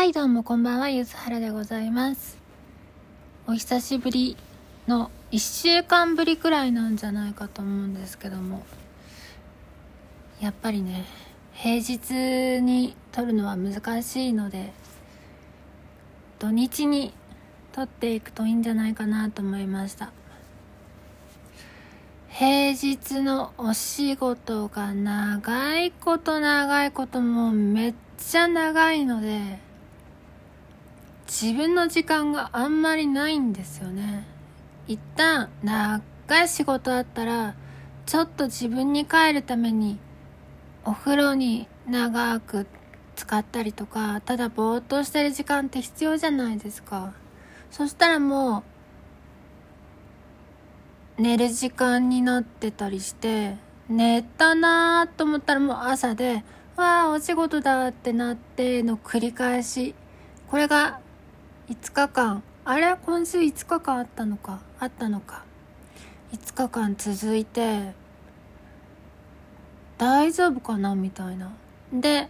はい、どうもこんばんは、ゆずはらでございます。お久しぶりの1週間ぶりくらいなんじゃないかと思うんですけども、やっぱりね、平日に撮るのは難しいので、土日に撮っていくといいんじゃないかなと思いました。平日のお仕事が長いこと長いこともうめっちゃ長いので、自分の時間があんまりないんですよね。一旦長い仕事あったら、ちょっと自分に帰るためにお風呂に長く使ったりとか、ただぼーっとしてる時間って必要じゃないですか。そしたらもう、寝る時間になってたりして、寝たなーと思ったらもう朝で、わあ、お仕事だってなっての繰り返し。これが5日間、あれ？今週5日間あったのか、あったのか。5日間続いて、大丈夫かな？みたいな。で、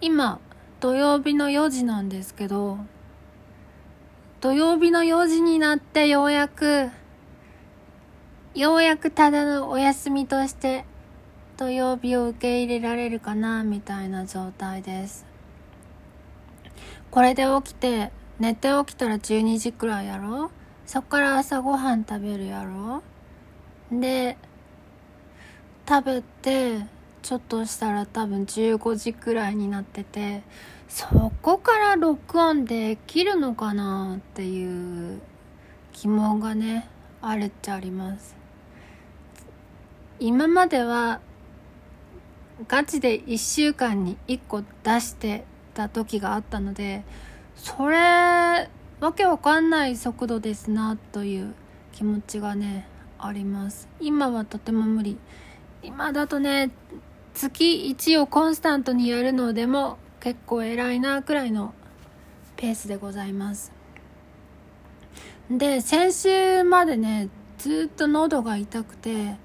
今、土曜日の4時なんですけど、土曜日の4時になってようやく、ようやくただのお休みとして土曜日を受け入れられるかな？みたいな状態です。これで起きて、寝て起きたら12時くらいやろ？そっから朝ごはん食べるやろ？で、食べて、ちょっとしたら多分15時くらいになってて、そこから録音できるのかなっていう疑問がね、あるっちゃあります。今まではガチで1週間に1個出してた時があったのでそれわけわかんない速度ですなという気持ちがねあります。今はとても無理。今だとね月1をコンスタントにやるのでも結構偉いなくらいのペースでございます。で先週までねずっと喉が痛くて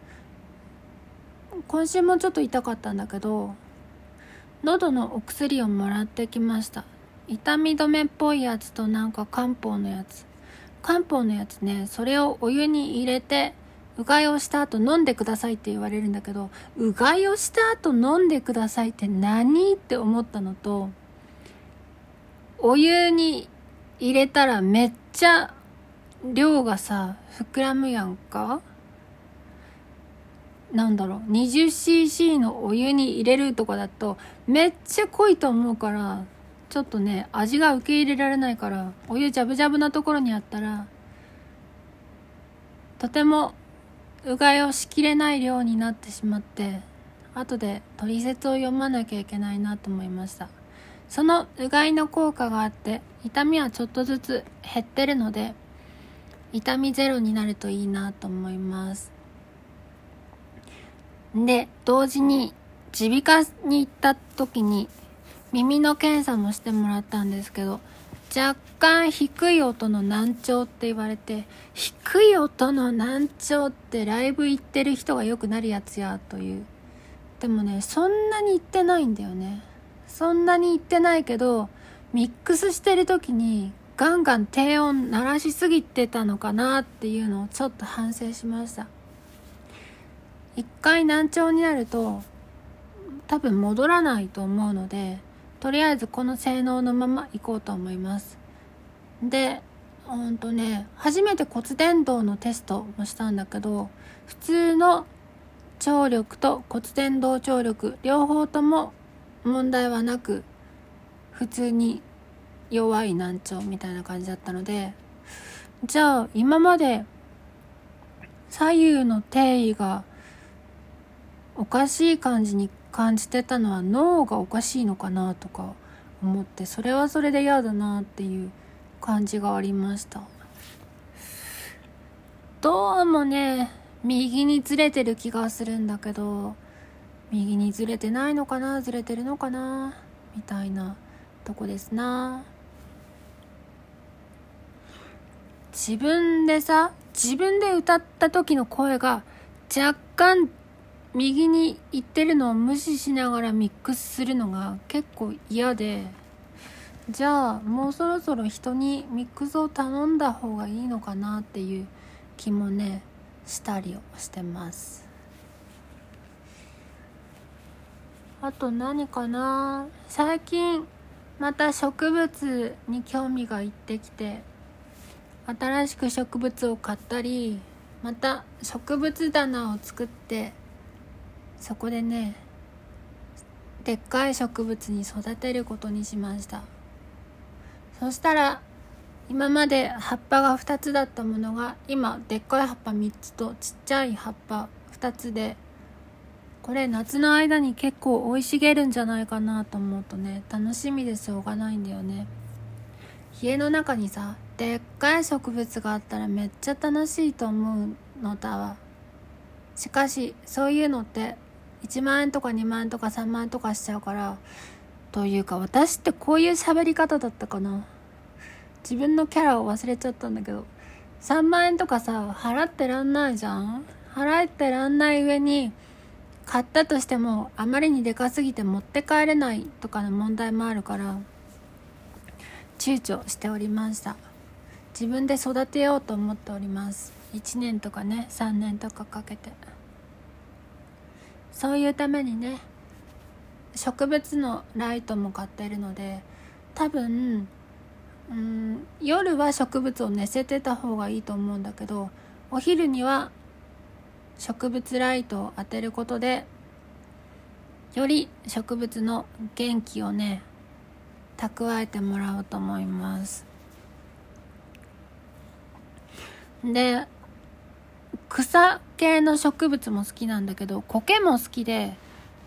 今週もちょっと痛かったんだけど喉のお薬をもらってきました。痛み止めっぽいやつとなんか漢方のやつ。漢方のやつねそれをお湯に入れてうがいをした後飲んでくださいって言われるんだけどうがいをした後飲んでくださいって何って思ったのとお湯に入れたらめっちゃ量がさ膨らむやんか。なんだろう 20cc のお湯に入れるとかだとめっちゃ濃いと思うからちょっとね味が受け入れられないからお湯ジャブジャブなところにあったらとてもうがいをしきれない量になってしまって後で取説を読まなきゃいけないなと思いました。そのうがいの効果があって痛みはちょっとずつ減ってるので痛みゼロになるといいなと思います。で同時に耳鼻科に行った時に耳の検査もしてもらったんですけど若干低い音の難聴って言われて低い音の難聴ってライブ行ってる人がよくなるやつやという。でもねそんなに行ってないんだよね。そんなに行ってないけどミックスしてる時にガンガン低音鳴らしすぎてたのかなっていうのをちょっと反省しました。一回難聴になると多分戻らないと思うのでとりあえずこの性能のまま行こうと思います。でほんとね初めて骨伝導のテストもしたんだけど普通の聴力と骨伝導聴力両方とも問題はなく普通に弱い難聴みたいな感じだったのでじゃあ今まで左右の定位がおかしい感じに感じてたのは脳がおかしいのかなとか思ってそれはそれで嫌だなっていう感じがありました。どうもね右にずれてる気がするんだけど右にずれてないのかなずれてるのかなみたいなとこですな。自分でさ自分で歌った時の声が若干右に行ってるのを無視しながらミックスするのが結構嫌でじゃあもうそろそろ人にミックスを頼んだ方がいいのかなっていう気もねしたりをしてます。あと何かな？最近また植物に興味がいってきて新しく植物を買ったりまた植物棚を作ってそこでねでっかい植物に育てることにしました。そしたら今まで葉っぱが2つだったものが今でっかい葉っぱ3つとちっちゃい葉っぱ2つでこれ夏の間に結構生い茂るんじゃないかなと思うとね楽しみでしょうがないんだよね。家の中にさでっかい植物があったらめっちゃ楽しいと思うのだわ。しかしそういうのって1万円とか2万円とか3万円とかしちゃうからというか私ってこういう喋り方だったかな。自分のキャラを忘れちゃったんだけど3万円とかさ払ってらんないじゃん？払ってらんない上に買ったとしてもあまりにでかすぎて持って帰れないとかの問題もあるから躊躇しておりました。自分で育てようと思っております。1年とかね3年とかかけて。そういうためにね植物のライトも買ってるので多分うん夜は植物を寝せてた方がいいと思うんだけどお昼には植物ライトを当てることでより植物の元気をね蓄えてもらおうと思います。で草系の植物も好きなんだけど苔も好きで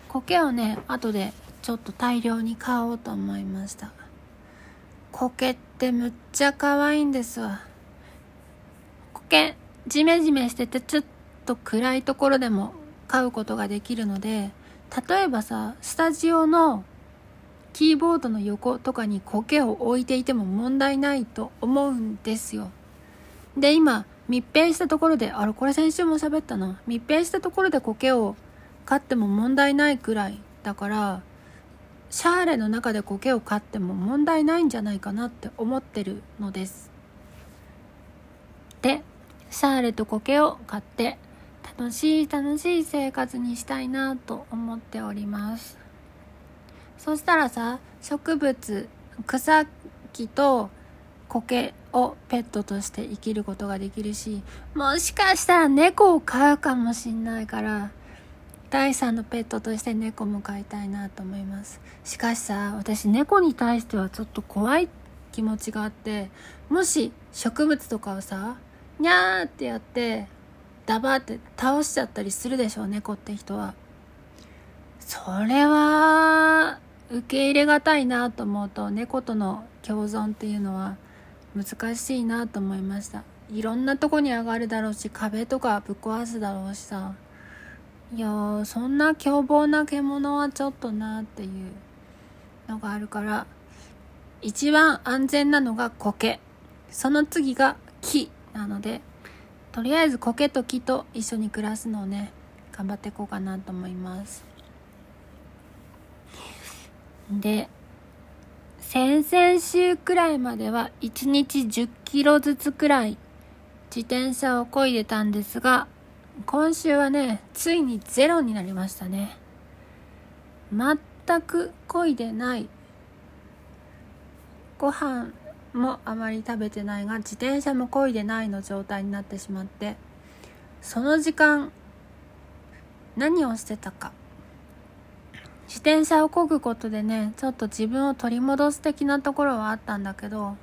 苔をね後でちょっと大量に買おうと思いました。苔ってむっちゃ可愛いんですわ。苔ジメジメしててちょっと暗いところでも飼うことができるので例えばさスタジオのキーボードの横とかに苔を置いていても問題ないと思うんですよ。で今密閉したところであれこれ先週も喋ったな。密閉したところで苔を飼っても問題ないくらいだからシャーレの中で苔を飼っても問題ないんじゃないかなって思ってるのです。でシャーレと苔を飼って楽しい楽しい生活にしたいなと思っております。そしたらさ植物草木と苔をペットとして生きることができるしもしかしたら猫を飼うかもしんないから第3のペットとして猫も飼いたいなと思います。しかしさ私猫に対してはちょっと怖い気持ちがあってもし植物とかをさにゃーってやってダバーって倒しちゃったりするでしょ猫って人は。それは受け入れがたいなと思うと猫との共存っていうのは難しいなと思いました。いろんなとこに上がるだろうし壁とかぶっ壊すだろうしさ。いやそんな凶暴な獣はちょっとなっていう。のがあるから一番安全なのが苔その次が木なのでとりあえず苔と木と一緒に暮らすのをね頑張っていこうかなと思います。で先々週くらいまでは1日10キロずつくらい自転車を漕いでたんですが今週はねついにゼロになりましたね。全く漕いでない。ご飯もあまり食べてないが自転車も漕いでないの状態になってしまってその時間何をしてたか自転車を漕ぐことでねちょっと自分を取り戻す的なところはあったんだけど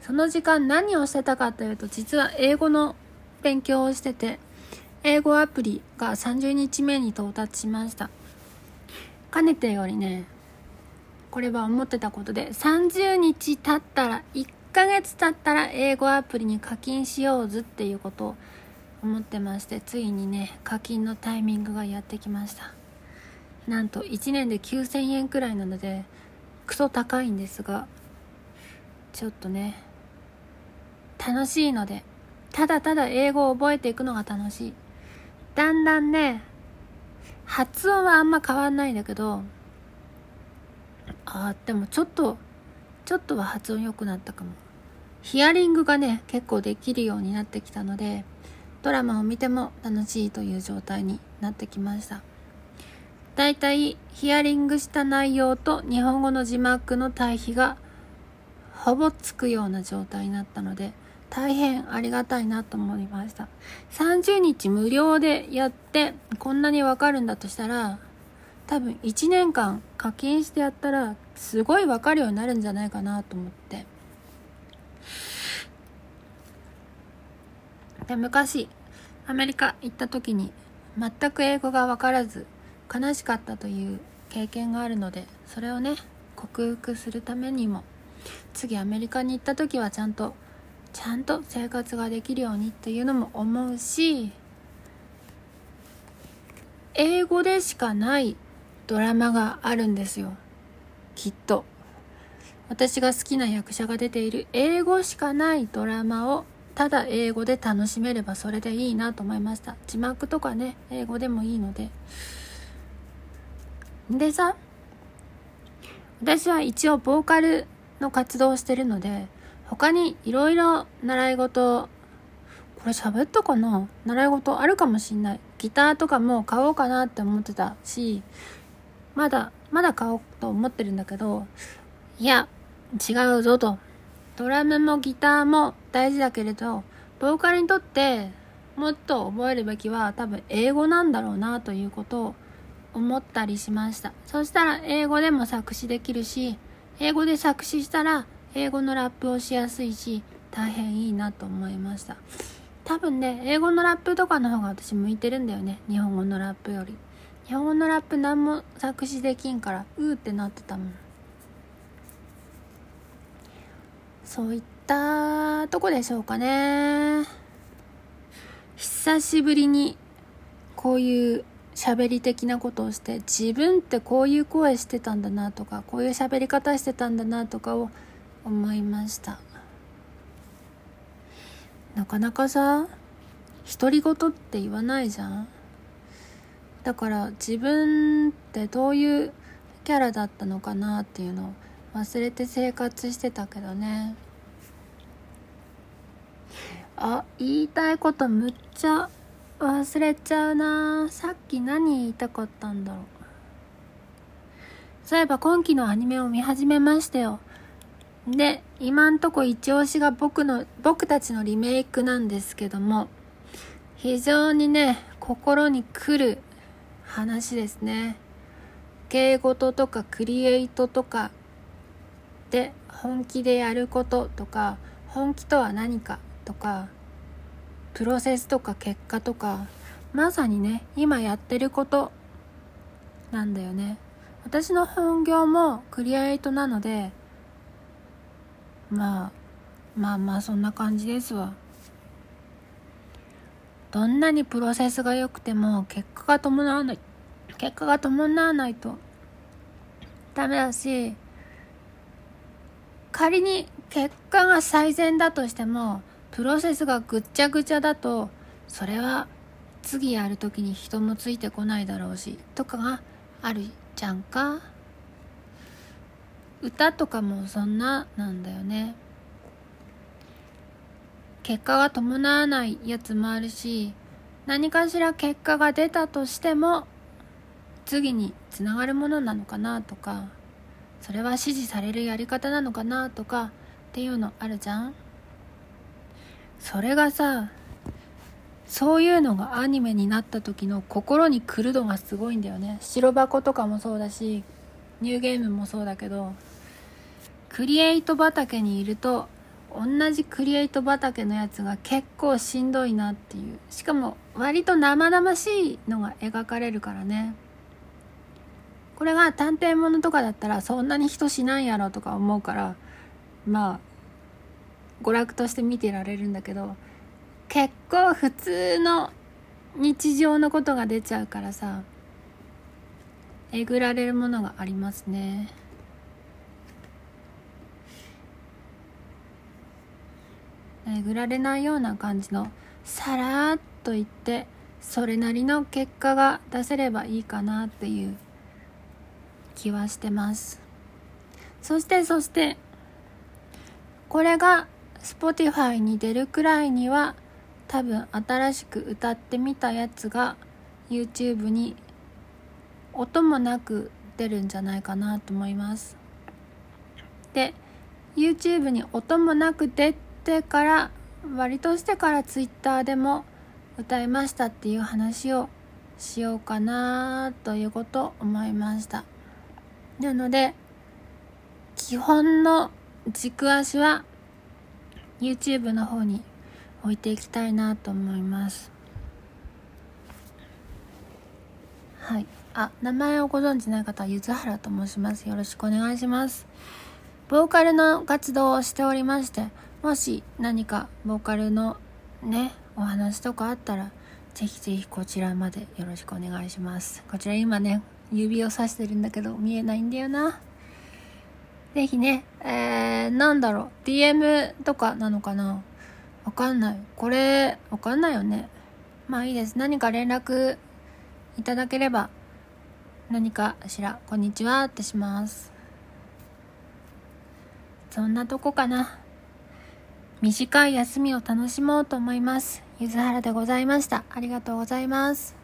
その時間何をしてたかというと実は英語の勉強をしてて英語アプリが30日目に到達しました。かねてよりねこれは思ってたことで30日経ったら1ヶ月経ったら英語アプリに課金しようずっていうことを思ってましてついにね課金のタイミングがやってきました。なんと1年で9000円くらいなのでクソ高いんですがちょっとね楽しいのでただただ英語を覚えていくのが楽しい。だんだんね、発音はあんま変わんないんだけど、あでもちょっとちょっとは発音良くなったかも。ヒアリングがね結構できるようになってきたのでドラマを見ても楽しいという状態になってきました。だいたいヒアリングした内容と日本語の字幕の対比がほぼつくような状態になったので大変ありがたいなと思いました。30日無料でやってこんなにわかるんだとしたら多分1年間課金してやったらすごいわかるようになるんじゃないかなと思って。で昔アメリカ行った時に全く英語がわからず悲しかったという経験があるのでそれをね克服するためにも次アメリカに行った時はちゃんとちゃんと生活ができるようにっていうのも思うし英語でしかないドラマがあるんですよ。きっと。私が好きな役者が出ている英語しかないドラマをただ英語で楽しめればそれでいいなと思いました。字幕とかね英語でもいいので。でさ私は一応ボーカルの活動をしてるので他にいろいろ習い事これ喋ったかな。習い事あるかもしんない。ギターとかも買おうかなって思ってたしまだまだ買おうと思ってるんだけどいや違うぞと。ドラムもギターも大事だけれどボーカルにとってもっと覚えるべきは多分英語なんだろうなということを思ったりしました。そしたら英語でも作詞できるし英語で作詞したら英語のラップをしやすいし大変いいなと思いました。多分ね英語のラップとかの方が私向いてるんだよね。日本語のラップより。日本語のラップ何も作詞できんからうーってなってたもん。そういったとこでしょうかね。久しぶりにこういう喋り的なことをして自分ってこういう声してたんだなとかこういう喋り方してたんだなとかを思いました。なかなかさ独り言って言わないじゃん。だから自分ってどういうキャラだったのかなっていうのを忘れて生活してたけどね。あ言いたいことむっちゃ忘れちゃうな。さっき何言いたかったんだろう。そういえば今期のアニメを見始めましたよ。で今んとこ一押しが僕の僕たちのリメイクなんですけども非常にね心に来る話ですね。芸事とかクリエイトとかで本気でやることとか本気とは何かとかプロセスとか結果とかまさにね今やってることなんだよね。私の本業もクリエイトなのでまあまあまあそんな感じですわ。どんなにプロセスが良くても結果が伴わない結果が伴わないとダメだし仮に結果が最善だとしてもプロセスがぐっちゃぐちゃだとそれは次やる時に人もついてこないだろうしとかがあるじゃんか。歌とかもそんななんだよね。結果が伴わないやつもあるし何かしら結果が出たとしても次につながるものなのかなとかそれは支持されるやり方なのかなとかっていうのあるじゃん。それがさそういうのがアニメになった時の心に来る度がすごいんだよね。白箱とかもそうだしニューゲームもそうだけどクリエイト畑にいると同じクリエイト畑のやつが結構しんどいなっていう。しかも割と生々しいのが描かれるからね。これが探偵物とかだったらそんなに人しないやろとか思うからまあ娯楽として見てられるんだけど結構普通の日常のことが出ちゃうからさえぐられるものがありますね。えぐられないような感じのさらっと言ってそれなりの結果が出せればいいかなっていう気はしてますそしてそしてこれが Spotify に出るくらいには多分新しく歌ってみたやつが YouTube に音もなく出るんじゃないかなと思います。で YouTube に音もなく出てから割としてから Twitter でも歌いましたっていう話をしようかなということを思いました。なので基本の軸足は YouTube の方に置いていきたいなと思います。はい。あ名前をご存知ない方はゆずはらと申します。よろしくお願いします。ボーカルの活動をしておりましてもし何かボーカルのねお話とかあったらぜひぜひこちらまでよろしくお願いします。こちら今ね指をさしてるんだけど見えないんだよな。ぜひね、えー、なんだろう、DM とかなのかな？わかんない。これ、わかんないよね。まあいいです。何か連絡いただければ、何かしら、こんにちはってします。そんなとこかな。短い休みを楽しもうと思います。ゆずはらでございました。ありがとうございます。